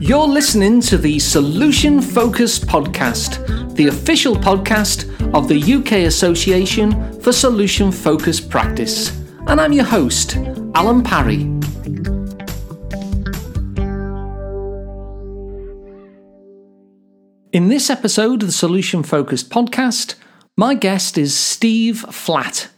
You're listening to the Solution Focus Podcast, the official podcast of the UK Association for Solution Focus Practice. And I'm your host, Alan Parry. In this episode of the Solution Focused podcast, my guest is Steve Flatt.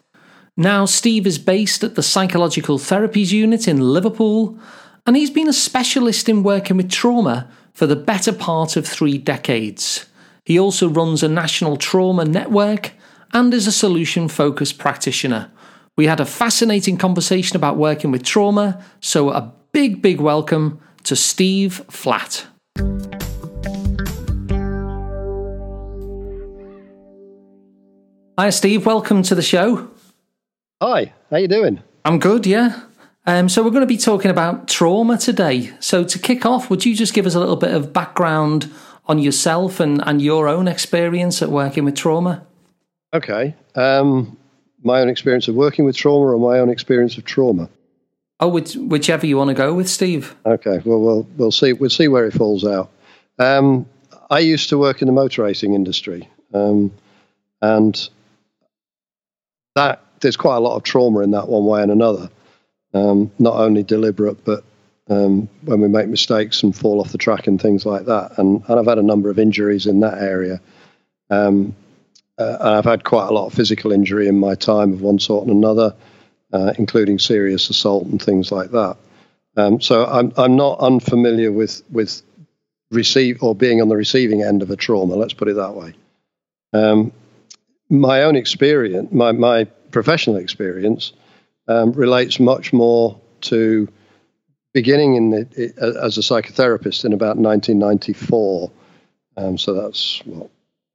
Now, Steve is based at the Psychological Therapies Unit in Liverpool, and he's been a specialist in working with trauma for the better part of three decades. He also runs a national trauma network and is a solution focused practitioner. We had a fascinating conversation about working with trauma, so a big, big welcome to Steve Flatt. Hi, Steve. Welcome to the show. Hi. How you doing? I'm good. Yeah. Um, so we're going to be talking about trauma today. So to kick off, would you just give us a little bit of background on yourself and, and your own experience at working with trauma? Okay. Um, my own experience of working with trauma, or my own experience of trauma. Oh, which, whichever you want to go with, Steve. Okay. Well, we'll we'll see. We'll see where it falls out. Um, I used to work in the motor racing industry, um, and that there's quite a lot of trauma in that one way and another. Um, not only deliberate, but um, when we make mistakes and fall off the track and things like that. And, and I've had a number of injuries in that area. Um, uh, and I've had quite a lot of physical injury in my time of one sort and another, uh, including serious assault and things like that. Um, so I'm I'm not unfamiliar with with receive or being on the receiving end of a trauma. Let's put it that way. Um, my own experience, my, my professional experience, um, relates much more to beginning in the, as a psychotherapist in about 1994. Um, so that's what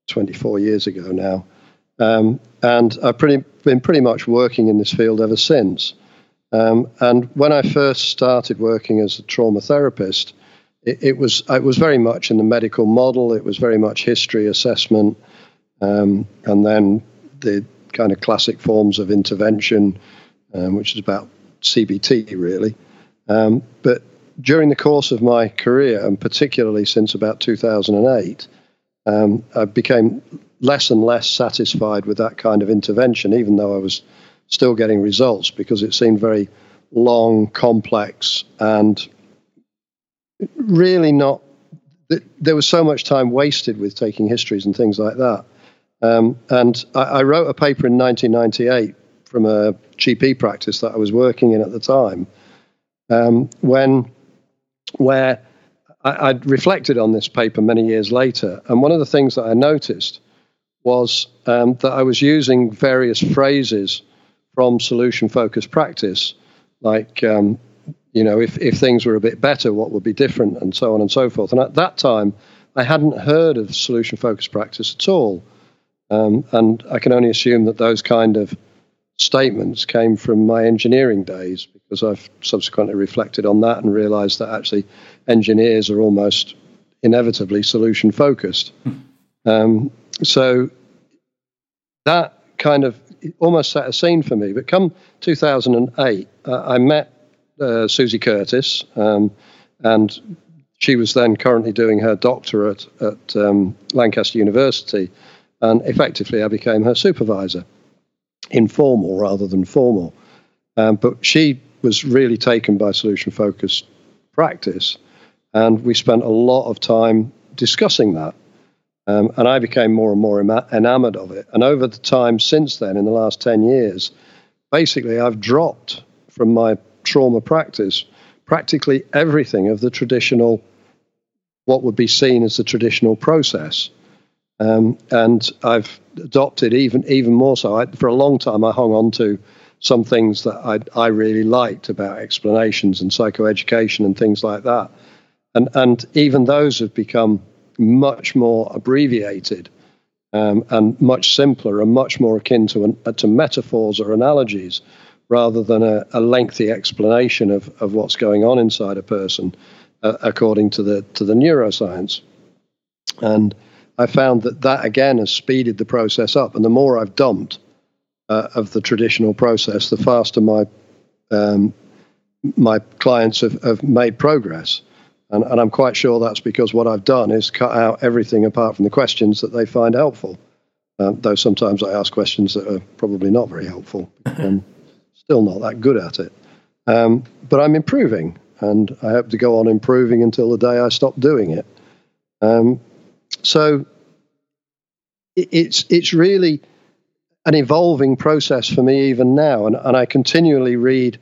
24 years ago now, um, and I've pretty, been pretty much working in this field ever since. Um, and when I first started working as a trauma therapist, it, it, was it was very much in the medical model. It was very much history assessment. Um, and then the kind of classic forms of intervention, um, which is about CBT really. Um, but during the course of my career, and particularly since about 2008, um, I became less and less satisfied with that kind of intervention, even though I was still getting results because it seemed very long, complex, and really not. There was so much time wasted with taking histories and things like that um, and I, I, wrote a paper in 1998 from a GP practice that I was working in at the time, um, when where I, would reflected on this paper many years later, and one of the things that I noticed was um, that I was using various phrases from solution focused practice, like um, you know, if if things were a bit better, what would be different, and so on and so forth. And at that time, I hadn't heard of solution focused practice at all. Um, and I can only assume that those kind of statements came from my engineering days because I've subsequently reflected on that and realized that actually engineers are almost inevitably solution focused. Um, so that kind of almost set a scene for me. But come 2008, uh, I met uh, Susie Curtis, um, and she was then currently doing her doctorate at um, Lancaster University and effectively I became her supervisor, informal rather than formal. Um, but she was really taken by solution focused practice, and we spent a lot of time discussing that. Um, and I became more and more enamored of it. And over the time since then, in the last 10 years, basically I've dropped from my trauma practice practically everything of the traditional, what would be seen as the traditional process. Um, and I've adopted even even more so. I, for a long time, I hung on to some things that I, I really liked about explanations and psychoeducation and things like that. And and even those have become much more abbreviated um, and much simpler and much more akin to an, to metaphors or analogies rather than a, a, lengthy explanation of, of what's going on inside a person uh, according to the to the neuroscience. And I found that that again has speeded the process up. And the more I've dumped uh, of the traditional process, the faster my um, my clients have, have made progress. And, and I'm quite sure that's because what I've done is cut out everything apart from the questions that they find helpful. Um, though sometimes I ask questions that are probably not very helpful. I'm still not that good at it. Um, but I'm improving, and I hope to go on improving until the day I stop doing it. Um, so it's it's really an evolving process for me even now, and, and I continually read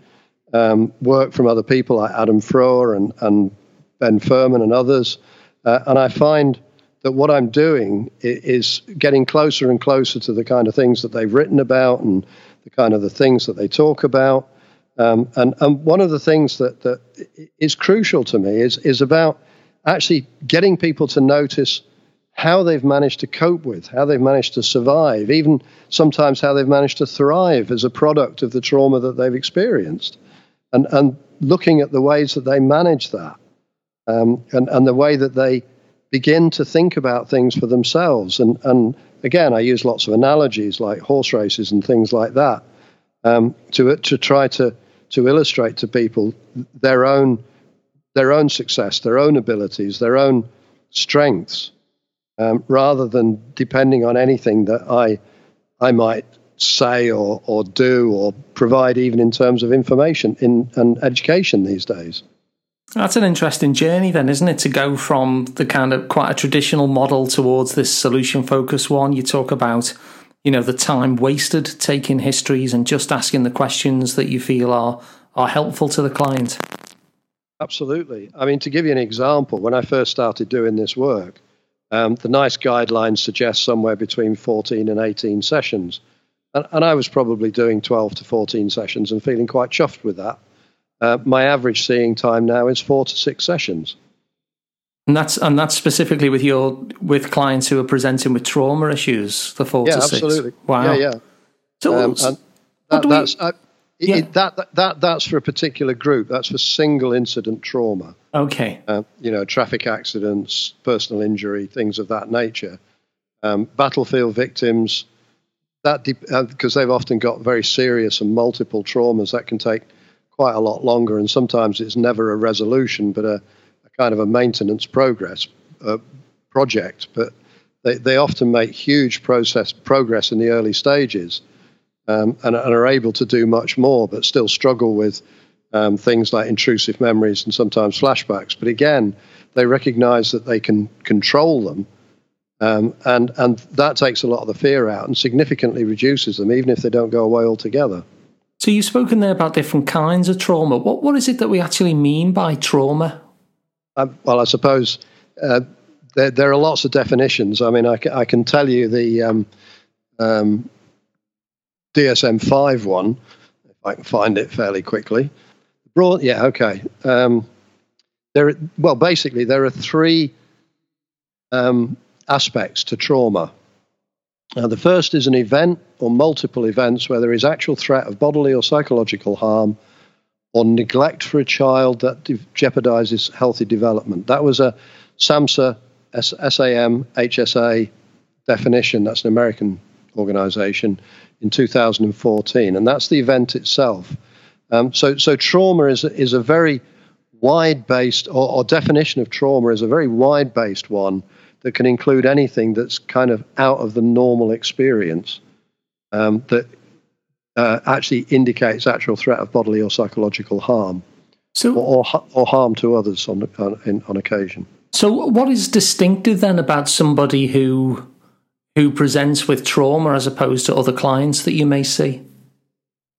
um, work from other people like Adam Froerer and, and Ben Furman and others, uh, and I find that what I'm doing is getting closer and closer to the kind of things that they've written about and the kind of the things that they talk about. Um, and, and one of the things that, that is crucial to me is, is about actually getting people to notice how they've managed to cope with, how they've managed to survive, even sometimes how they've managed to thrive as a product of the trauma that they've experienced. And, and looking at the ways that they manage that um, and, and the way that they begin to think about things for themselves. And, and again, I use lots of analogies like horse races and things like that um, to, to try to, to illustrate to people their own, their own success, their own abilities, their own strengths, um, rather than depending on anything that I, I might say or, or do or provide, even in terms of information in, and education these days. That's an interesting journey, then, isn't it? To go from the kind of quite a traditional model towards this solution focused one. You talk about, you know, the time wasted taking histories and just asking the questions that you feel are are helpful to the client. Absolutely. I mean, to give you an example, when I first started doing this work, um, the NICE guidelines suggest somewhere between 14 and 18 sessions. And, and I was probably doing 12 to 14 sessions and feeling quite chuffed with that. Uh, my average seeing time now is four to six sessions. And that's and that's specifically with your with clients who are presenting with trauma issues. The four yeah, to six. absolutely. Wow. Yeah, yeah. So, um, that, we, that's yeah. it, that, that that that's for a particular group. That's for single incident trauma. Okay. Uh, you know, traffic accidents, personal injury, things of that nature. Um, battlefield victims. That because de- uh, they've often got very serious and multiple traumas that can take quite a lot longer, and sometimes it's never a resolution, but a, a kind of a maintenance progress uh, project. But they, they often make huge process progress in the early stages, um, and, and, are able to do much more, but still struggle with um, things like intrusive memories and sometimes flashbacks. But again, they recognise that they can control them. Um, and and that takes a lot of the fear out and significantly reduces them, even if they don't go away altogether. So you've spoken there about different kinds of trauma. What what is it that we actually mean by trauma? Uh, well, I suppose uh, there, there, are lots of definitions. I mean, I, I can tell you the um, um, DSM five one, if I can find it fairly quickly. Broad, yeah, okay. Um, there, well, basically, there are three um, aspects to trauma. Now, the first is an event or multiple events where there is actual threat of bodily or psychological harm or neglect for a child that de- jeopardizes healthy development. That was a SAMHSA, SAM, HSA definition. That's an American organization in 2014, and that's the event itself. Um, so, so trauma is, is a very wide based, or, or definition of trauma is a very wide based one that can include anything that's kind of out of the normal experience um, that uh, actually indicates actual threat of bodily or psychological harm so, or, or, or harm to others on, on, in, on occasion. So, what is distinctive then about somebody who who presents with trauma as opposed to other clients that you may see?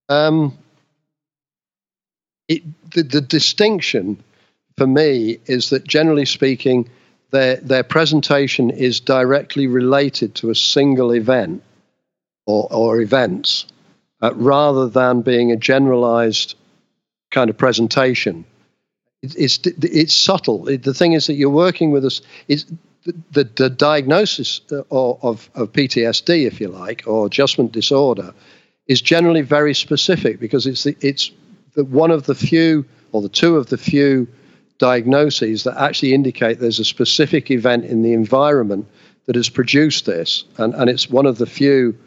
Um, it, the, the distinction for me is that generally speaking, their, their presentation is directly related to a single event or, or events uh, rather than being a generalized kind of presentation. It, it's, it's subtle. It, the thing is that you're working with us. Is the, the, diagnosis uh, of, of PTSD, if you like, or adjustment disorder, is generally very specific because it's the, it's the, one of the few or the two of the few diagnoses that actually indicate there's a specific event in the environment that has produced this. And, and it's one of the few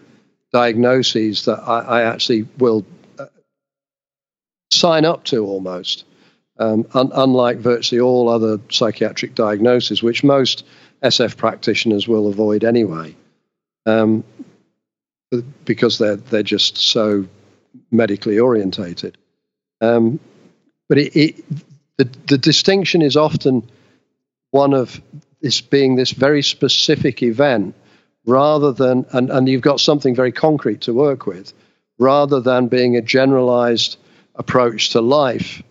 diagnoses that I, I actually will uh, sign up to almost. um, un- unlike virtually all other psychiatric diagnoses, which most SF practitioners will avoid anyway, um, because they're they're just so medically orientated. Um, but it, it, the the distinction is often one of this being this very specific event, rather than and, and you've got something very concrete to work with, rather than being a generalized approach to life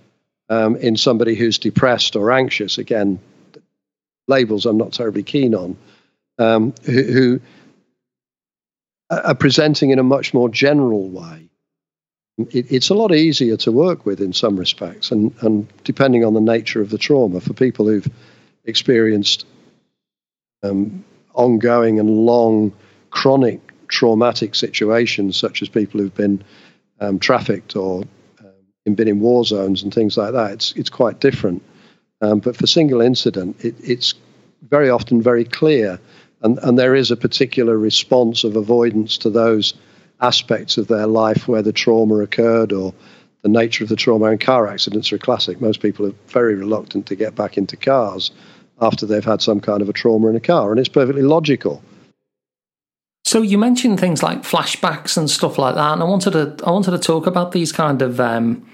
um, in somebody who's depressed or anxious. Again, labels I'm not terribly keen on, um, who, who, are presenting in a much more general way. It, it's a lot easier to work with in some respects, and, and depending on the nature of the trauma, for people who've experienced um, ongoing and long chronic traumatic situations, such as people who've been um, trafficked or um, been in war zones and things like that, it's, it's quite different. Um, but for single incident, it, it's very often very clear, and, and there is a particular response of avoidance to those aspects of their life where the trauma occurred or the nature of the trauma. And car accidents are a classic. Most people are very reluctant to get back into cars after they've had some kind of a trauma in a car, and it's perfectly logical. So you mentioned things like flashbacks and stuff like that, and I wanted to I wanted to talk about these kind of um,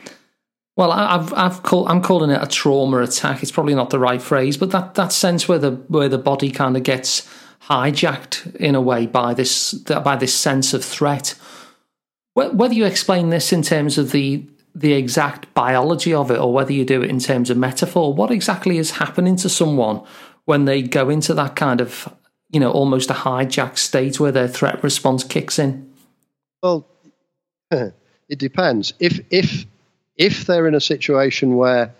well, I've I've called I'm calling it a trauma attack. It's probably not the right phrase, but that that sense where the where the body kind of gets hijacked in a way by this by this sense of threat. Whether you explain this in terms of the the exact biology of it, or whether you do it in terms of metaphor, what exactly is happening to someone when they go into that kind of you know almost a hijacked state where their threat response kicks in? Well, it depends. If if if they're in a situation where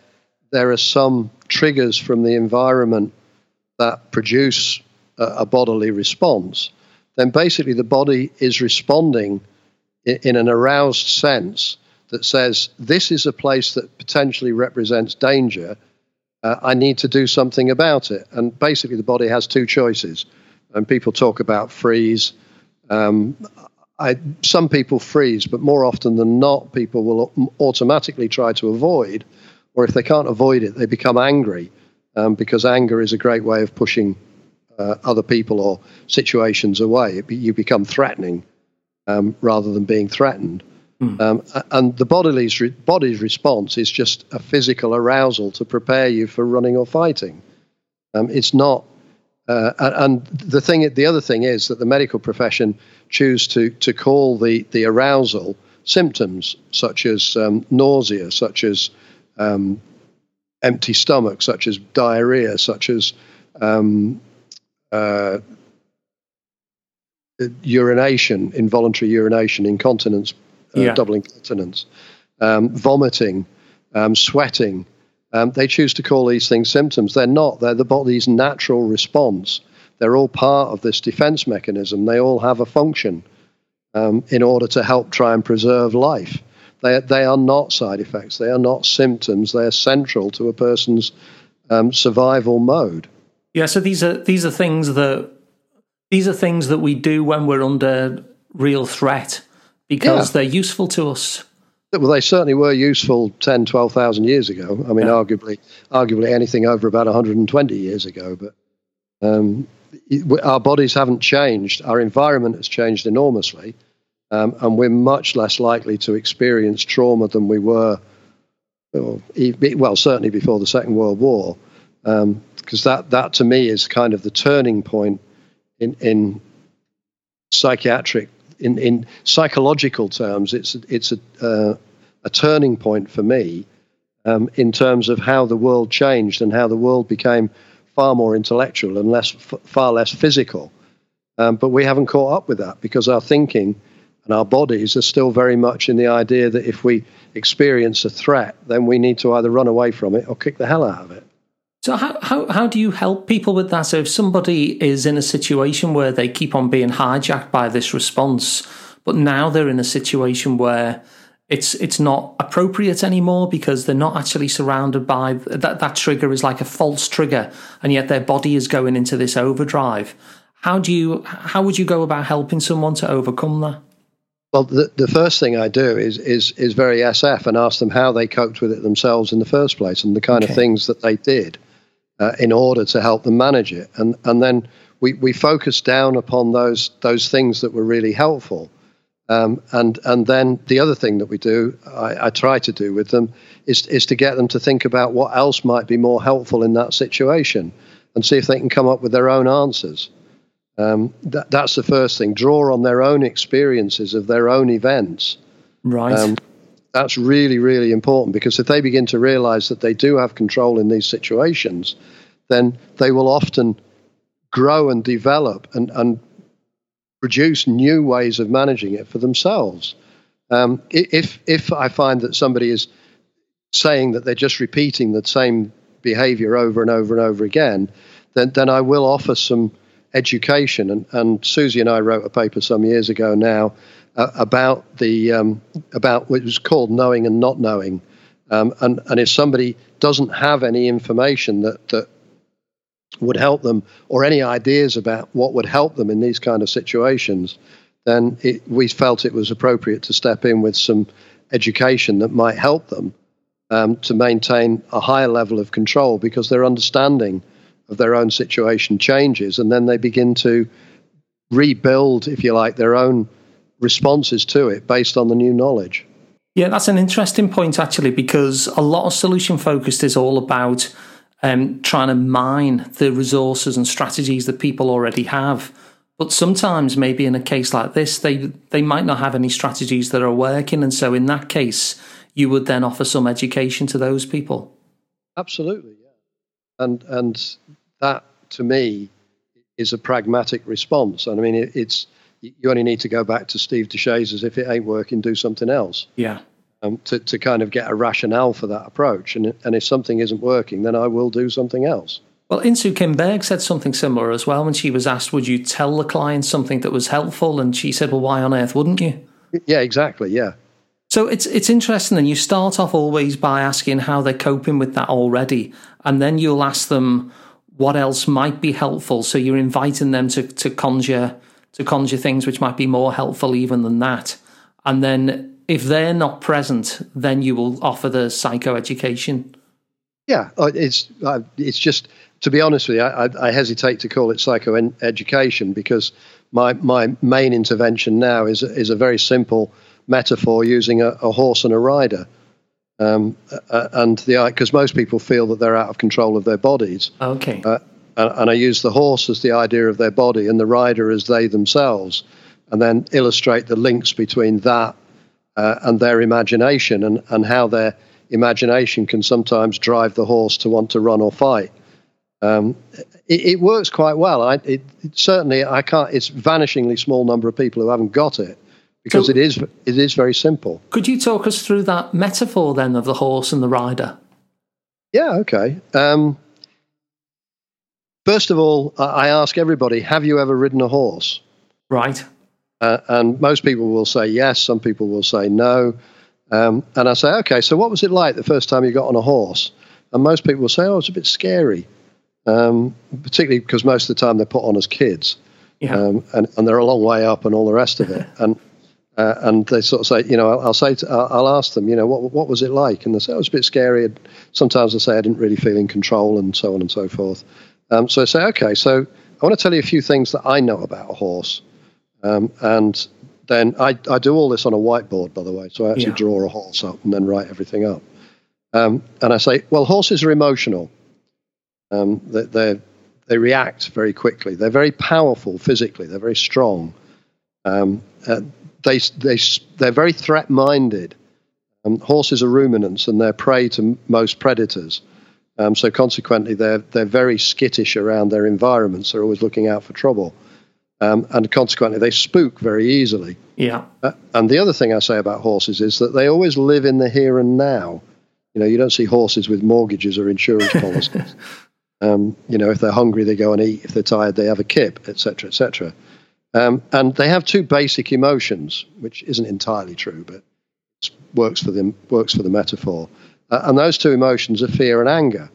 there are some triggers from the environment that produce a, a bodily response, then basically the body is responding in, in an aroused sense that says, This is a place that potentially represents danger. Uh, I need to do something about it. And basically, the body has two choices. And people talk about freeze. Um, I, some people freeze, but more often than not, people will automatically try to avoid, or if they can't avoid it, they become angry, um, because anger is a great way of pushing uh, other people or situations away. It, you become threatening um, rather than being threatened. Mm. Um, and the body's, re- body's response is just a physical arousal to prepare you for running or fighting. Um, it's not uh, and the thing, the other thing is that the medical profession choose to to call the the arousal symptoms such as um, nausea, such as um, empty stomach, such as diarrhea, such as um, uh, urination, involuntary urination, incontinence, uh, yeah. double incontinence, um, vomiting, um, sweating, um, they choose to call these things symptoms. They're not. They're the body's natural response. They're all part of this defense mechanism. They all have a function um, in order to help try and preserve life. They, they are not side effects. They are not symptoms. They are central to a person's um, survival mode. Yeah. So these are these are things that these are things that we do when we're under real threat because yeah. they're useful to us. Well, they certainly were useful 10, 12,000 years ago. I mean, yeah. arguably, arguably anything over about 120 years ago. But um, our bodies haven't changed. Our environment has changed enormously. Um, and we're much less likely to experience trauma than we were, well, well certainly before the Second World War. Because um, that, that, to me, is kind of the turning point in, in psychiatric in, in psychological terms, it's it's a, uh, a turning point for me um, in terms of how the world changed and how the world became far more intellectual and less, f- far less physical. Um, but we haven't caught up with that because our thinking and our bodies are still very much in the idea that if we experience a threat, then we need to either run away from it or kick the hell out of it. So how, how how do you help people with that? So if somebody is in a situation where they keep on being hijacked by this response, but now they're in a situation where it's it's not appropriate anymore because they're not actually surrounded by that that trigger is like a false trigger and yet their body is going into this overdrive how do you how would you go about helping someone to overcome that Well, the, the first thing I do is, is is very SF and ask them how they coped with it themselves in the first place and the kind okay. of things that they did uh, in order to help them manage it. And and then we, we focus down upon those those things that were really helpful. Um, and and then the other thing that we do, I, I, try to do with them, is is to get them to think about what else might be more helpful in that situation, and see if they can come up with their own answers. Um, that, that's the first thing. Draw on their own experiences of their own events. Right. Um, that's really really important because if they begin to realize that they do have control in these situations, then they will often grow and develop and, and produce new ways of managing it for themselves. Um, if if I find that somebody is saying that they're just repeating the same behavior over and over and over again, then then I will offer some education. And, and Susie and I wrote a paper some years ago now uh, about the um, about what was called knowing and not knowing. Um, and and if somebody doesn't have any information that that would help them or any ideas about what would help them in these kind of situations, then it, we felt it was appropriate to step in with some education that might help them um, to maintain a higher level of control because their understanding of their own situation changes and then they begin to rebuild, if you like, their own responses to it based on the new knowledge. Yeah, that's an interesting point actually because a lot of solution focused is all about um, trying to mine the resources and strategies that people already have. But sometimes, maybe in a case like this, they they might not have any strategies that are working, and so in that case, you would then offer some education to those people. Absolutely, yeah, and and that to me is a pragmatic response. And I mean, it, it's you only need to go back to Steve DeShazer if it ain't working, do something else. Yeah um, to, to kind of get a rationale for that approach. And, and if something isn't working, then I will do something else. Well, Insoo Kim Berg said something similar as well when she was asked, Would you tell the client something that was helpful? And she said, Well, why on earth wouldn't you? Yeah, exactly. Yeah. So it's it's interesting. And you start off always by asking how they're coping with that already, and then you'll ask them what else might be helpful. So you're inviting them to to conjure to conjure things which might be more helpful even than that, and then if they're not present, then you will offer the psychoeducation. Yeah, uh, it's uh, it's just to be honest with you, I, I hesitate to call it psychoeducation because my my main intervention now is is a very simple metaphor using a, a horse and a rider. Um, uh, and the because most people feel that they're out of control of their bodies. Okay. Uh, and, and, I use the horse as the idea of their body, and the rider as they themselves, and then illustrate the links between that uh, and their imagination and, and how their imagination can sometimes drive the horse to want to run or fight. Um, it, it, works quite well. I, it, it, certainly, I can't. It's vanishingly small number of people who haven't got it because so, it is it is very simple. Could you talk us through that metaphor then of the horse and the rider? Yeah. Okay. Um, first of all, I ask everybody: Have you ever ridden a horse? Right. Uh, and most people will say yes, some people will say no. Um, and I say, okay, so what was it like the first time you got on a horse? And most people will say, oh, it's a bit scary, um, particularly because most of the time they're put on as kids. Yeah. Um, and, and they're a long way up and all the rest of it. and uh, and they sort of say, you know, I'll, I'll say, to, I'll, I'll, ask them, you know, what what was it like? And they say, oh, it was a bit scary. And sometimes I say I didn't really feel in control, and so on and so forth. Um, so I say, okay, so I want to tell you a few things that I know about a horse. Um, and then I, I do all this on a whiteboard, by the way. So I actually yeah. draw a horse up and then write everything up. Um, and I say, well, horses are emotional. Um, they, they, they react very quickly. They're very powerful physically. They're very strong. Um, uh, they, they, they're very threat minded. Um, horses are ruminants and they're prey to most predators. Um, so consequently, they're, they're very skittish around their environments. They're always looking out for trouble. Um, and consequently, they spook very easily. Yeah. Uh, and the other thing I say about horses is that they always live in the here and now. You know, you don't see horses with mortgages or insurance policies. um, you know, if they're hungry, they go and eat. If they're tired, they have a kip, etc., etc. Um, and they have two basic emotions, which isn't entirely true, but works for them. Works for the metaphor. Uh, and those two emotions are fear and anger.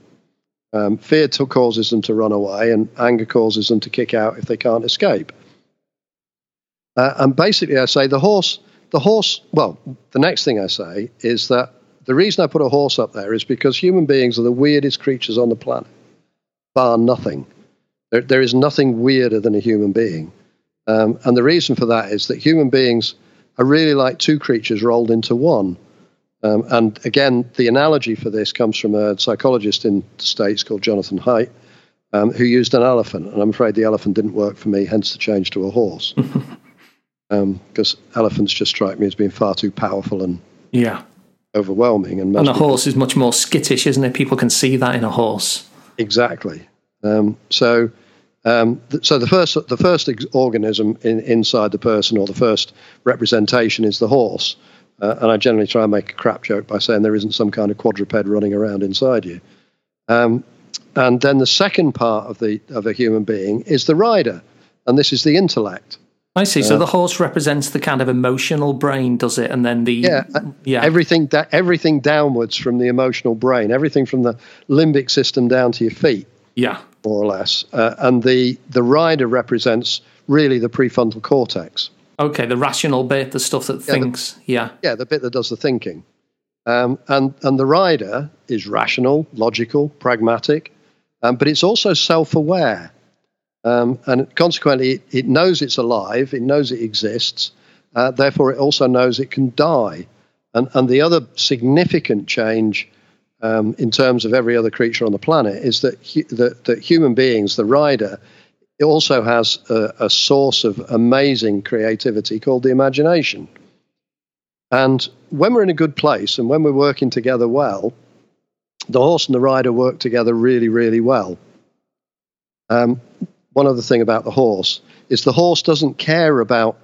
Um, fear to, causes them to run away, and anger causes them to kick out if they can't escape. Uh, and basically, I say the horse the horse, well, the next thing I say is that the reason I put a horse up there is because human beings are the weirdest creatures on the planet, bar nothing. There, there is nothing weirder than a human being. Um, and the reason for that is that human beings are really like two creatures rolled into one. Um, and again, the analogy for this comes from a psychologist in the States called Jonathan Haidt, um, who used an elephant. And I'm afraid the elephant didn't work for me, hence the change to a horse. Because um, elephants just strike me as being far too powerful and yeah, overwhelming. And, and a horse is much more skittish, isn't it? People can see that in a horse. Exactly. Um, so, um, th- so the first the first ex- organism in, inside the person, or the first representation, is the horse. Uh, and I generally try and make a crap joke by saying there isn't some kind of quadruped running around inside you. Um, and then the second part of the of a human being is the rider, and this is the intellect. I see. So uh, the horse represents the kind of emotional brain, does it? And then the yeah, uh, yeah, everything da- everything downwards from the emotional brain, everything from the limbic system down to your feet. Yeah, more or less. Uh, and the the rider represents really the prefrontal cortex. Okay, the rational bit, the stuff that yeah, thinks. The, yeah, yeah, the bit that does the thinking. Um, and and the rider is rational, logical, pragmatic, um, but it's also self-aware, um, and consequently, it, it, knows it's alive, it knows it exists. Uh, therefore, it also knows it can die. And and the other significant change um, in terms of every other creature on the planet is that hu- that, that human beings, the rider, it also has a, a source of amazing creativity called the imagination. And when we're in a good place and when we're working together well, the horse and the rider work together really, really well. Um, one other thing about the horse is the horse doesn't care about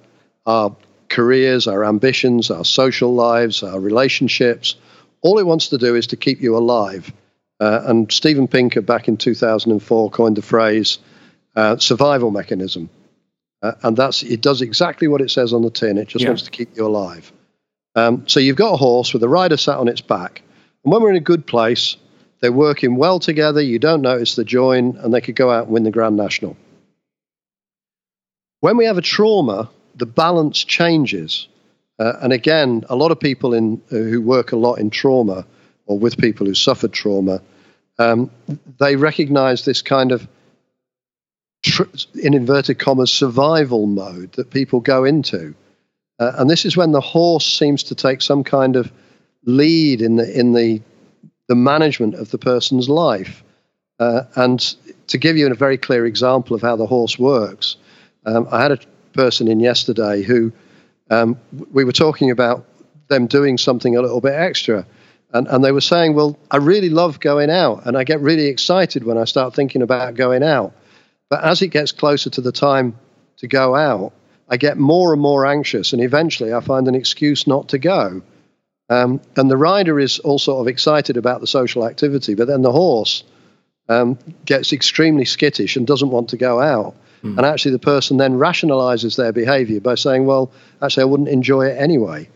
our careers, our ambitions, our social lives, our relationships. All it wants to do is to keep you alive. Uh, and Steven Pinker, back in 2004, coined the phrase uh, survival mechanism. Uh, and that's it does exactly what it says on the tin. It just yeah. wants to keep you alive. Um, so you've got a horse with a rider sat on its back. And when we're in a good place, they're working well together. You don't notice the join, and they could go out and win the Grand National. When we have a trauma, the balance changes. Uh, and again, a lot of people in, uh, who work a lot in trauma or with people who suffered trauma, um, they recognize this kind of, tr- in inverted commas, survival mode that people go into. Uh, and this is when the horse seems to take some kind of lead in the in the the management of the person's life. Uh, and to give you a very clear example of how the horse works, um, I had a person in yesterday who um, we were talking about them doing something a little bit extra. And, and they were saying, Well, I really love going out, and I get really excited when I start thinking about going out. But as it gets closer to the time to go out, I get more and more anxious, and eventually I find an excuse not to go. Um, and the rider is all sort of excited about the social activity, but then the horse um, gets extremely skittish and doesn't want to go out. Mm. And actually, the person then rationalizes their behavior by saying, Well, actually, I wouldn't enjoy it anyway.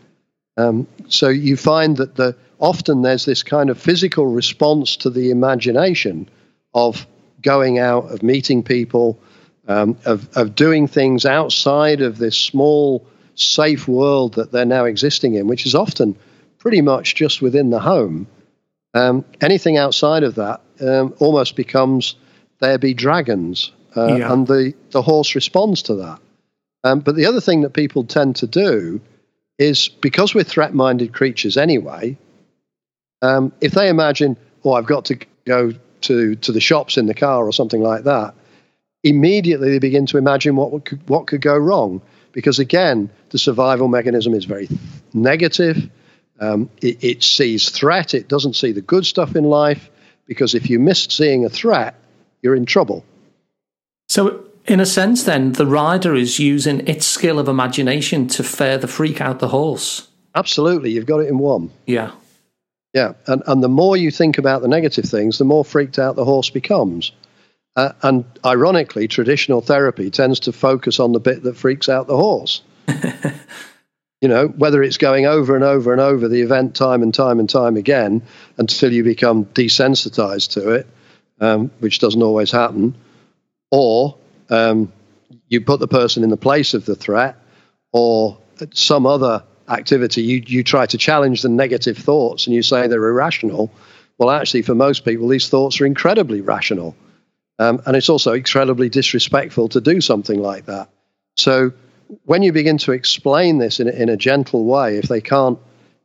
Um, so you find that the, often there's this kind of physical response to the imagination of going out, of meeting people, um, of, of doing things outside of this small, safe world that they're now existing in, which is often pretty much just within the home. Um, anything outside of that um, almost becomes there be dragons, uh, yeah. and the, the horse responds to that. Um, but the other thing that people tend to do is because we're threat minded creatures anyway, um, if they imagine, oh, I've got to go to, to the shops in the car or something like that, immediately they begin to imagine what could, what could go wrong. Because again, the survival mechanism is very negative. Um, it, it, sees threat. It doesn't see the good stuff in life. Because if you miss seeing a threat, you're in trouble. So, in a sense, then, the rider is using its skill of imagination to further freak out the horse. Absolutely. You've got it in one. Yeah. Yeah. And, and the more you think about the negative things, the more freaked out the horse becomes. Uh, and ironically, traditional therapy tends to focus on the bit that freaks out the horse. you know, whether it's going over and over and over the event time and time and time again until you become desensitized to it, um, which doesn't always happen, or um, you put the person in the place of the threat, or some other activity, you, you try to challenge the negative thoughts and you say they're irrational. Well, actually, for most people, these thoughts are incredibly rational. Um, and it's also incredibly disrespectful to do something like that. So when you begin to explain this in a, in a gentle way, if they can't,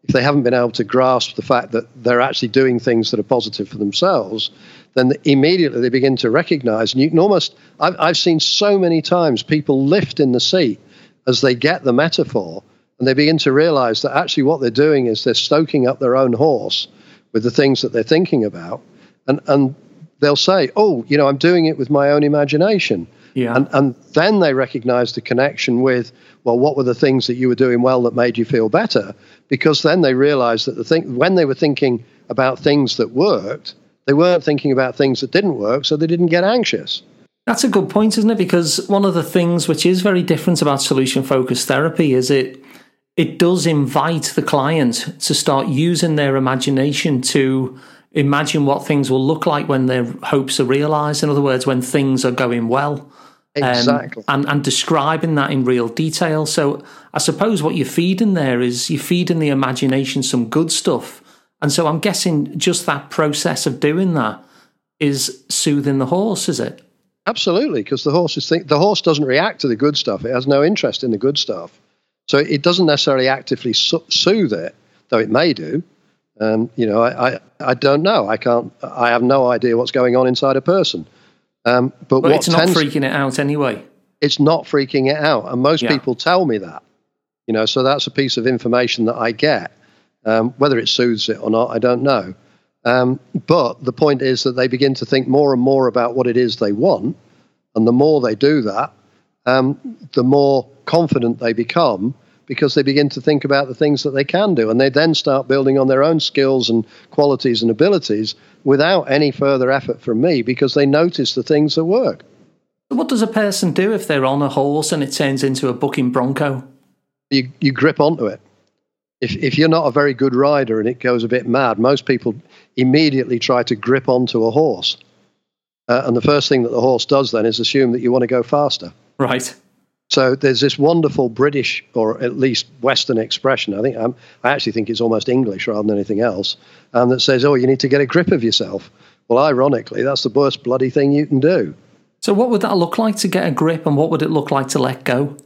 if they haven't been able to grasp the fact that they're actually doing things that are positive for themselves, then immediately they begin to recognize. And you can almost, I've, I've seen so many times people lift in the seat as they get the metaphor and they begin to realize that actually what they're doing is they're stoking up their own horse with the things that they're thinking about. And, and they'll say, oh, you know, I'm doing it with my own imagination. Yeah. And, and then they recognize the connection with, well, what were the things that you were doing well that made you feel better? Because then they realize that the thing, when they were thinking about things that worked, they weren't thinking about things that didn't work, so they didn't get anxious. That's a good point, isn't it? Because one of the things which is very different about solution focused therapy is it it does invite the client to start using their imagination to imagine what things will look like when their hopes are realized. In other words, when things are going well. Um, exactly. Um, and, and describing that in real detail. So I suppose what you're feeding there is you're feeding the imagination some good stuff. And so I'm guessing just that process of doing that is soothing the horse, is it? Absolutely, because the horse is think- the horse doesn't react to the good stuff. It has no interest in the good stuff, so it doesn't necessarily actively so- soothe it, though it may do. Um, you know, I, I, I don't know. I can't. I have no idea what's going on inside a person. Um, but, what it's not tends, freaking it out anyway. It's not freaking it out, and most yeah. people tell me that. You know, so that's a piece of information that I get. Um, whether it soothes it or not, I don't know. Um, but the point is that they begin to think more and more about what it is they want, and the more they do that, um, the more confident they become because they begin to think about the things that they can do. And they then start building on their own skills and qualities and abilities without any further effort from me because they notice the things that work. What does a person do if they're on a horse and it turns into a bucking bronco? You, you grip onto it. If, if you're not a very good rider and it goes a bit mad, most people immediately try to grip onto a horse. Uh, and the first thing that the horse does then is assume that you want to go faster. Right. So there's this wonderful British or at least Western expression. I think I'm, i actually think it's almost English rather than anything else, um, that says, "Oh, you need to get a grip of yourself." Well, ironically, that's the worst bloody thing you can do. So, what would that look like to get a grip, and what would it look like to let go?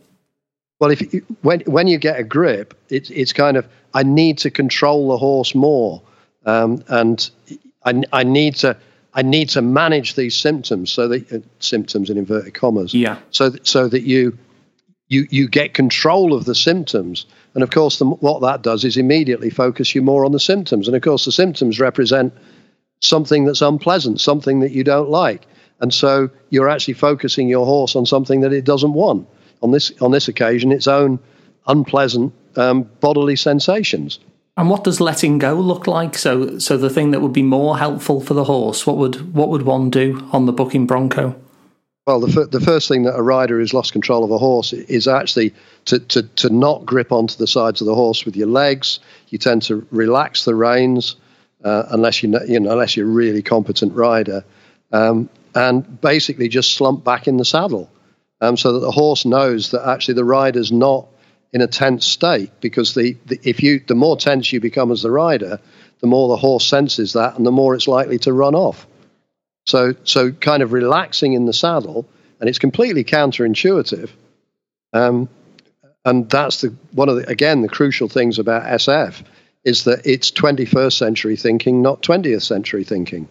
Well, if you, when when you get a grip, it's it's kind of I need to control the horse more, um, and I, I need to I need to manage these symptoms so that uh, symptoms in inverted commas. Yeah. So that, so that you you you get control of the symptoms. And of course, the, what that does is immediately focus you more on the symptoms. And of course, the symptoms represent something that's unpleasant, something that you don't like. And so you're actually focusing your horse on something that it doesn't want. On this on this occasion, its own unpleasant um, bodily sensations. And what does letting go look like? So, so the thing that would be more helpful for the horse, what would what would one do on the bucking bronco? Well, the, f- the first thing that a rider who's lost control of a horse is actually to, to, to not grip onto the sides of the horse with your legs. You tend to relax the reins uh, unless you you know unless you're a really competent rider, um, and basically just slump back in the saddle, um, so that the horse knows that actually the rider's not in a tense state. Because the, the if you the more tense you become as the rider, the more the horse senses that, and the more it's likely to run off. So, so kind of relaxing in the saddle, and it's completely counterintuitive. Um, and that's the one of the again the crucial things about SF is that it's 21st century thinking, not 20th century thinking,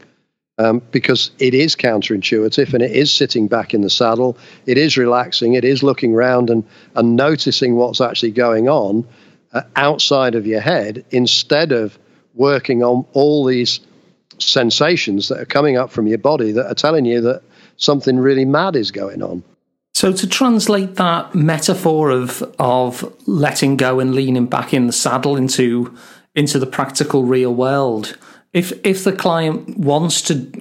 um, because it is counterintuitive and it is sitting back in the saddle, it is relaxing, it is looking around and and noticing what's actually going on uh, outside of your head instead of working on all these sensations that are coming up from your body that are telling you that something really mad is going on. So to translate that metaphor of of letting go and leaning back in the saddle into into the practical real world, if if the client wants to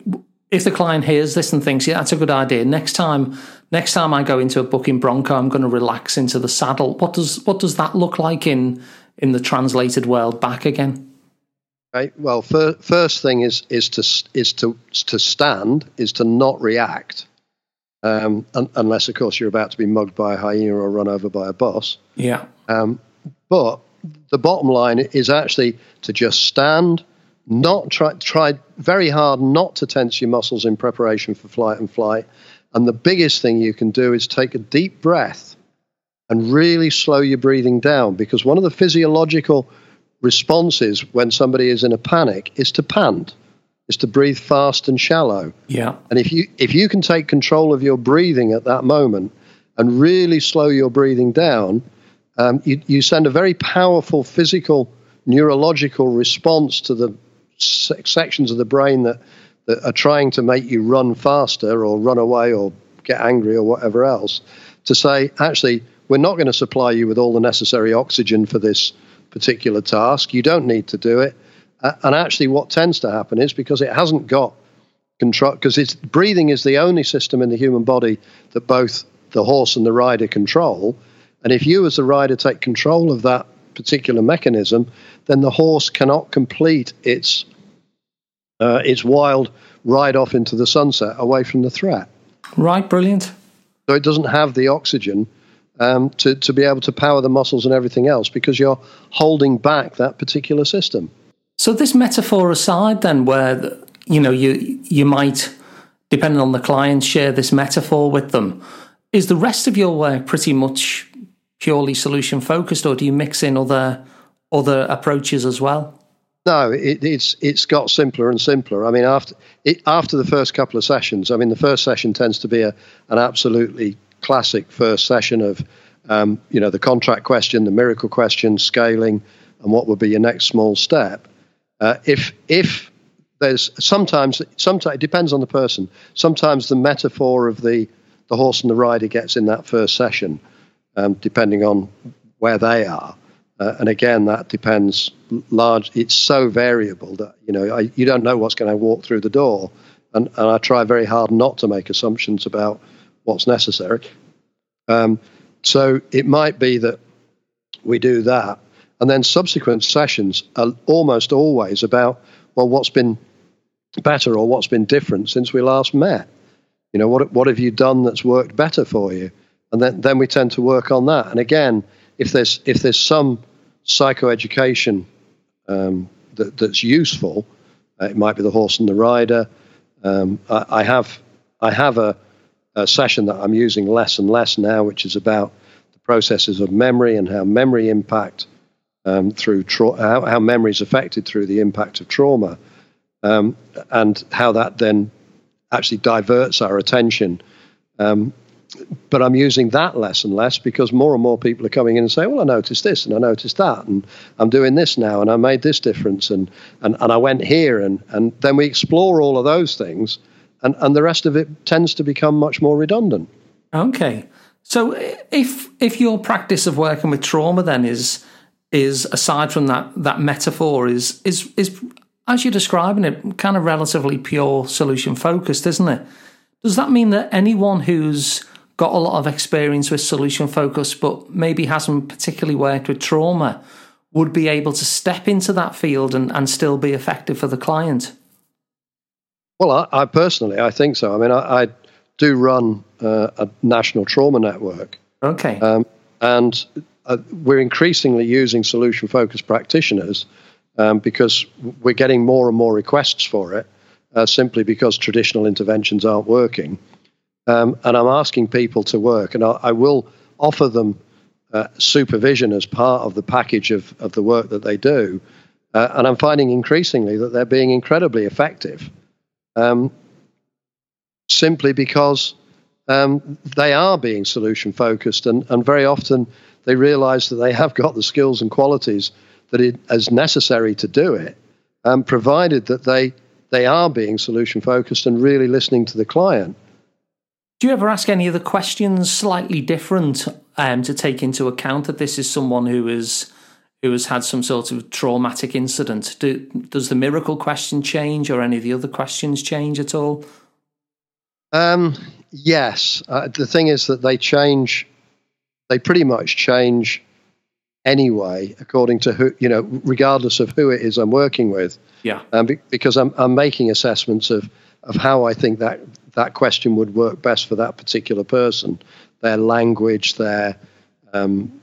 if the client hears this and thinks, yeah, that's a good idea. Next time next time I go into a bucking bronco, I'm going to relax into the saddle. What does what does that look like in in the translated world back again? Right. Well, fir- first thing is is to is to to stand is to not react, um, un- unless of course you're about to be mugged by a hyena or run over by a bus. Yeah. Um, but the bottom line is actually to just stand, not try try very hard not to tense your muscles in preparation for flight and flight. And the biggest thing you can do is take a deep breath and really slow your breathing down because one of the physiological responses when somebody is in a panic is to pant, is to breathe fast and shallow. Yeah. And if you if you can take control of your breathing at that moment and really slow your breathing down, um, you, you send a very powerful physical neurological response to the sections of the brain that, that are trying to make you run faster or run away or get angry or whatever else to say actually we're not going to supply you with all the necessary oxygen for this particular task. You don't need to do it. Uh, and actually what tends to happen is because it hasn't got control because breathing is the only system in the human body that both the horse and the rider control. And if you, as a rider, take control of that particular mechanism, then the horse cannot complete its uh, its wild ride off into the sunset away from the threat. Right, brilliant. So it doesn't have the oxygen um, to to be able to power the muscles and everything else because you're holding back that particular system. So this metaphor aside, then, where you know you you might, depending on the client, share this metaphor with them, is the rest of your work pretty much purely solution focused, or do you mix in other other approaches as well? No, it, it's it's got simpler and simpler. I mean, after it, after the first couple of sessions, I mean, the first session tends to be a, an absolutely classic first session of, um, you know, the contract question, the miracle question, scaling, and what would be your next small step. Uh, if if there's sometimes sometimes it depends on the person. Sometimes the metaphor of the the horse and the rider gets in that first session um, depending on where they are. Uh, and again, that depends large. It's so variable that you know I, you don't know what's going to walk through the door, and, and I try very hard not to make assumptions about what's necessary. Um, so it might be that we do that, and then subsequent sessions are almost always about well, what's been better or what's been different since we last met. You know, what what have you done that's worked better for you? and then then we tend to work on that. And again, if there's if there's some psychoeducation um, that, that's useful, uh, it might be the horse and the rider. Um, I, I, have I have a, a, session that I'm using less and less now, which is about the processes of memory and how memory impact um, through tra- how, how memory is affected through the impact of trauma, um, and how that then actually diverts our attention um, but I'm using that less and less because more and more people are coming in and saying, "Well, I noticed this and I noticed that, and I'm doing this now, and I made this difference, and and, and I went here, and and then we explore all of those things, and and the rest of it tends to become much more redundant. Okay, so if if your practice of working with trauma then is is aside from that that metaphor is is is as you're describing it, kind of relatively pure solution focused, isn't it? Does that mean that anyone who's got a lot of experience with solution focus, but maybe hasn't particularly worked with trauma, would be able to step into that field and, and still be effective for the client? Well, I, I personally, I think so. I mean, I, I do run uh, a national trauma network. Okay. Um, and uh, we're increasingly using solution focused practitioners um, because we're getting more and more requests for it uh, simply because traditional interventions aren't working. Um, and I'm asking people to work, and I, I will offer them uh, supervision as part of the package of, of the work that they do. Uh, and I'm finding increasingly that they're being incredibly effective um, simply because um, they are being solution focused, and, and very often they realize that they have got the skills and qualities that it is necessary to do it, um, provided that they, they are being solution focused and really listening to the client. Do you ever ask any of the questions slightly different um, to take into account that this is someone who is who has had some sort of traumatic incident? Do, does the miracle question change, or any of the other questions change at all? Um, yes. Uh, the thing is that they change. They pretty much change anyway, according to who you know, regardless of who it is I'm working with. Yeah. Um, be, because I'm I'm making assessments of of how I think that that question would work best for that particular person, their language, their um,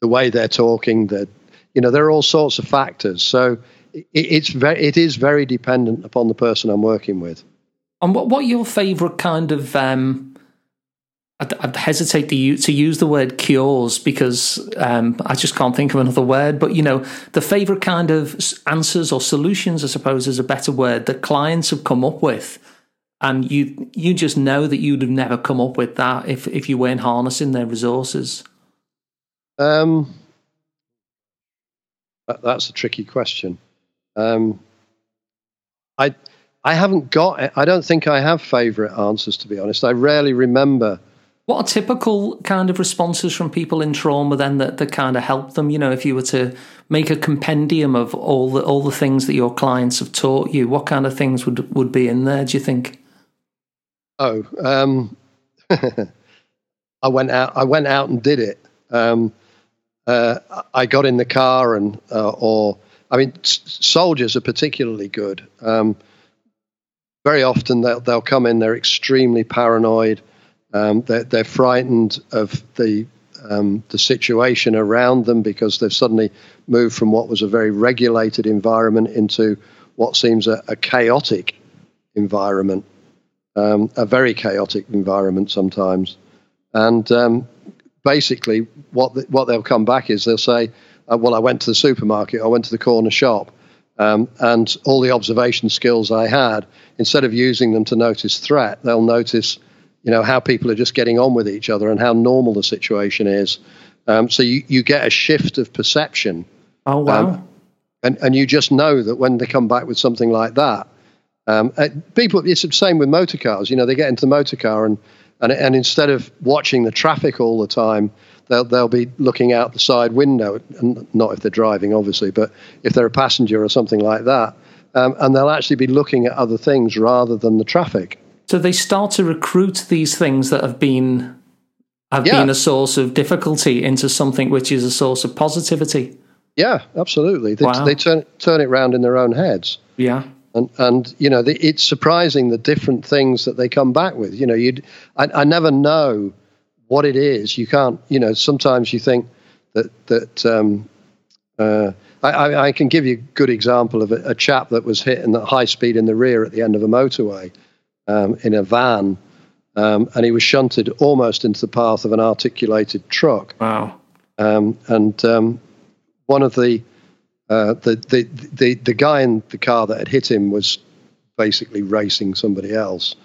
the way they're talking, the you know, there are all sorts of factors. So it, it's very, it is very dependent upon the person I'm working with. And what what your favourite kind of um, I'd, I'd hesitate to use, to use the word cures because um, I just can't think of another word. But you know, the favourite kind of answers or solutions, I suppose, is a better word that clients have come up with, and you you just know that you'd have never come up with that if if you weren't harnessing their resources. Um, that's a tricky question. Um, I I haven't got. I don't think I have favourite answers to be honest. I rarely remember what are typical kind of responses from people in trauma then that, that kind of help them? You know, if you were to make a compendium of all the all the things that your clients have taught you, what kind of things would would be in there? Do you think? Oh, um, I went out. I went out and did it. Um, uh, I got in the car and, uh, or I mean, s- soldiers are particularly good. Um, very often they'll they'll come in. They're extremely paranoid. Um, they're, they're, frightened of the um, the situation around them because they've suddenly moved from what was a very regulated environment into what seems a, a chaotic environment, um, a very chaotic environment sometimes. And um, basically, what the, what they'll come back is they'll say, uh, "Well, I went to the supermarket, I went to the corner shop." Um, and all the observation skills I had, instead of using them to notice threat, they'll notice you know how people are just getting on with each other and how normal the situation is. Um, so you, you get a shift of perception. Oh wow! Um, and and you just know that when they come back with something like that, um, uh, people it's the same with motor cars. You know they get into the motor car and and and instead of watching the traffic all the time, they'll they'll be looking out the side window. And not if they're driving, obviously, but if they're a passenger or something like that, um, and they'll actually be looking at other things rather than the traffic. So they start to recruit these things that have been have yeah. been a source of difficulty into something which is a source of positivity. Yeah, absolutely. They, wow. they turn turn it around in their own heads. Yeah. And, and you know, the, it's surprising the different things that they come back with. You know, you I, I never know what it is. You can't, you know, sometimes you think that that um, uh, I, I, can give you a good example of a, a chap that was hit in the high speed in the rear at the end of a motorway, um, in a van, um, and he was shunted almost into the path of an articulated truck. Wow! Um, and um, one of the, uh, the, the the the guy in the car that had hit him was basically racing somebody else.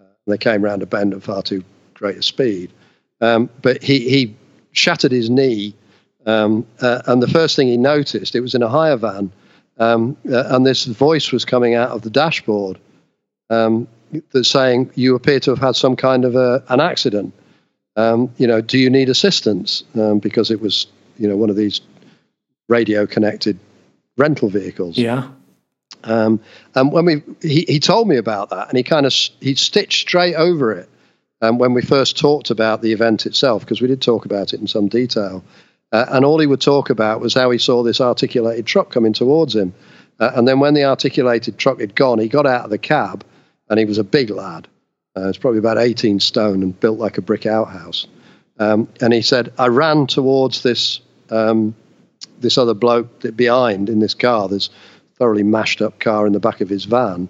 Uh, they came around a bend at far too great a speed, um, but he he shattered his knee. Um, uh, and the first thing he noticed, it was in a hire van, um, uh, and this voice was coming out of the dashboard. Um, that's saying you appear to have had some kind of a, an accident. Um, you know, do you need assistance? Um, because it was, you know, one of these radio connected rental vehicles. Yeah. Um, and when we, he, he told me about that, and he kind of he stitched straight over it. Um, when we first talked about the event itself, because we did talk about it in some detail, uh, and all he would talk about was how he saw this articulated truck coming towards him, uh, and then when the articulated truck had gone, he got out of the cab and he was a big lad. Uh, was probably about 18 stone and built like a brick outhouse. Um, and he said, I ran towards this um, this other bloke behind in this car. this thoroughly mashed up car in the back of his van.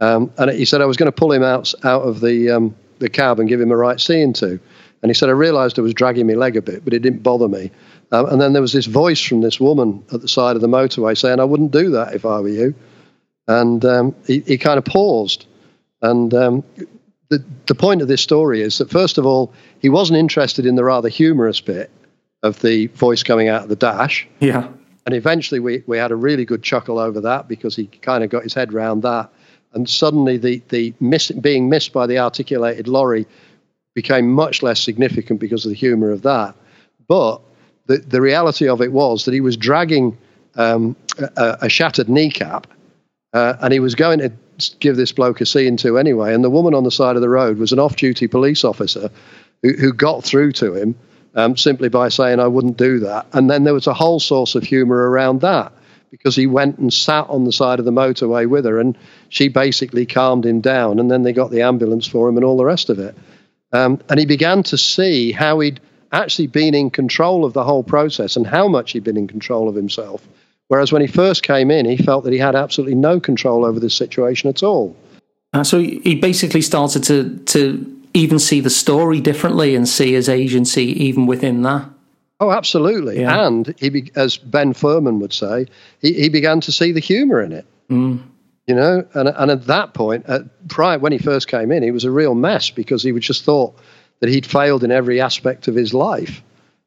Um, and he said, I was going to pull him out out of the um, the cab and give him a right seeing to. And he said, I realised I was dragging my leg a bit, but it didn't bother me. Um, and then there was this voice from this woman at the side of the motorway saying, I wouldn't do that if I were you. And um, he, he kind of paused and um, the, the point of this story is that, first of all, he wasn't interested in the rather humorous bit of the voice coming out of the dash. Yeah. And eventually we, we had a really good chuckle over that because he kind of got his head around that. And suddenly the, the miss, being missed by the articulated lorry became much less significant because of the humor of that. But the, the reality of it was that he was dragging um, a, a, shattered kneecap uh, and he was going to give this bloke a seeing to anyway. And the woman on the side of the road was an off duty police officer who, who got through to him um, simply by saying, I wouldn't do that. And then there was a whole source of humor around that because he went and sat on the side of the motorway with her and she basically calmed him down. And then they got the ambulance for him and all the rest of it. Um, and he began to see how he'd actually been in control of the whole process and how much he'd been in control of himself. Whereas when he first came in, he felt that he had absolutely no control over this situation at all. Uh, so he basically started to to even see the story differently and see his agency even within that. Oh, absolutely. Yeah. And he, be, as Ben Furman would say, he, he began to see the humour in it. Mm. You know, and and at that point, at, prior when he first came in, he was a real mess because he just thought that he'd failed in every aspect of his life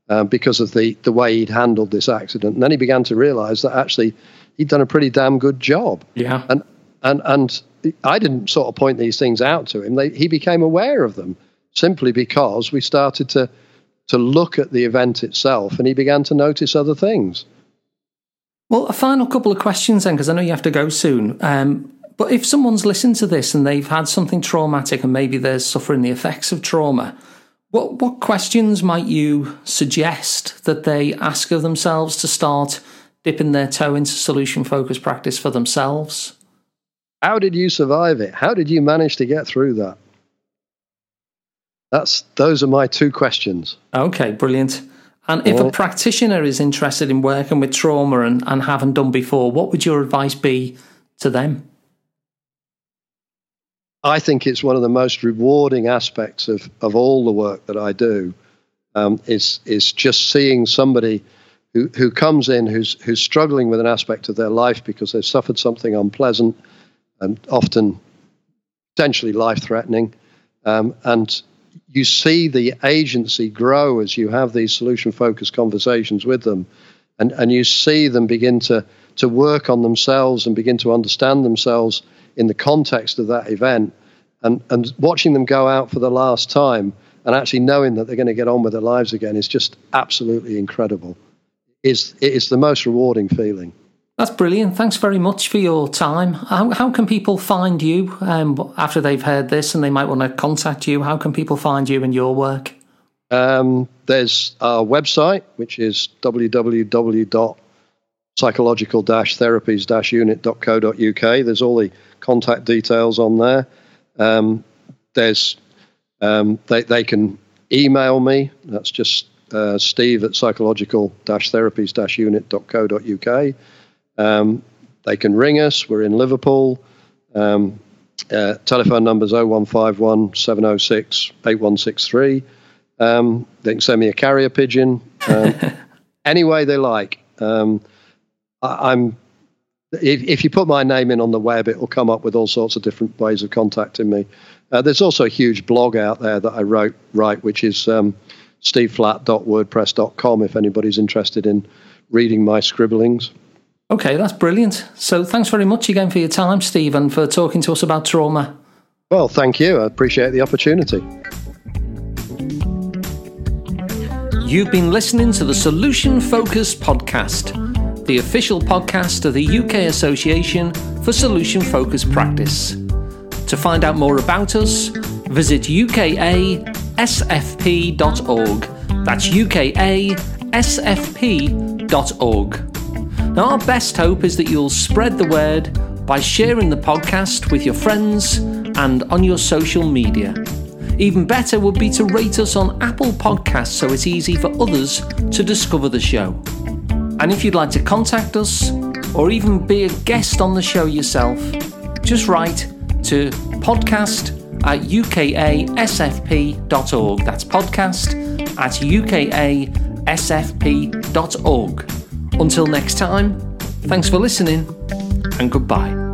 uh, because of the the way he'd handled this accident. And then he began to realise that actually he'd done a pretty damn good job. Yeah. And and and I didn't sort of point these things out to him. They, he became aware of them simply because we started to to look at the event itself, and he began to notice other things. Well, a final couple of questions then, because I know you have to go soon. Um, but if someone's listened to this and they've had something traumatic and maybe they're suffering the effects of trauma, what what questions might you suggest that they ask of themselves to start dipping their toe into solution focused practice for themselves? How did you survive it? How did you manage to get through that? That's those are my two questions. Okay, brilliant. And if a practitioner is interested in working with trauma and, and haven't done before, what would your advice be to them? I think it's one of the most rewarding aspects of, of all the work that I do. Um, is is just seeing somebody who, who comes in who's who's struggling with an aspect of their life because they've suffered something unpleasant and often potentially life threatening, um, and you see the agency grow as you have these solution focused conversations with them and, and you see them begin to, to work on themselves and begin to understand themselves in the context of that event and, and watching them go out for the last time and actually knowing that they're going to get on with their lives again is just absolutely incredible. It's, it is the most rewarding feeling. That's brilliant. Thanks very much for your time. How, how can people find you um, after they've heard this and they might want to contact you? How can people find you and your work? Um, there's our website, which is www.psychological-therapies-unit.co.uk. There's all the contact details on there. Um, there's um, they, they can email me. That's just uh, steve at psychological-therapies-unit.co.uk. Um, they can ring us. We're in Liverpool. Um, uh, telephone numbers 0151 706 8163. Um, they can send me a carrier pigeon um, any way they like. Um, I, am if, if, you put my name in on the web, it will come up with all sorts of different ways of contacting me. Uh, there's also a huge blog out there that I wrote, write, which is um, steveflatt.wordpress.com if anybody's interested in reading my scribblings. Okay, that's brilliant. So thanks very much again for your time, Steve, and for talking to us about trauma. Well, thank you. I appreciate the opportunity. You've been listening to the Solution Focus Podcast, the official podcast of the UK Association for Solution Focused Practice. To find out more about us, visit ukasfp.org. That's ukasfp.org. Our best hope is that you'll spread the word by sharing the podcast with your friends and on your social media. Even better would be to rate us on Apple Podcasts so it's easy for others to discover the show. And if you'd like to contact us or even be a guest on the show yourself, just write to podcast at ukasfp.org. That's podcast at ukasfp.org. Until next time, thanks for listening and goodbye.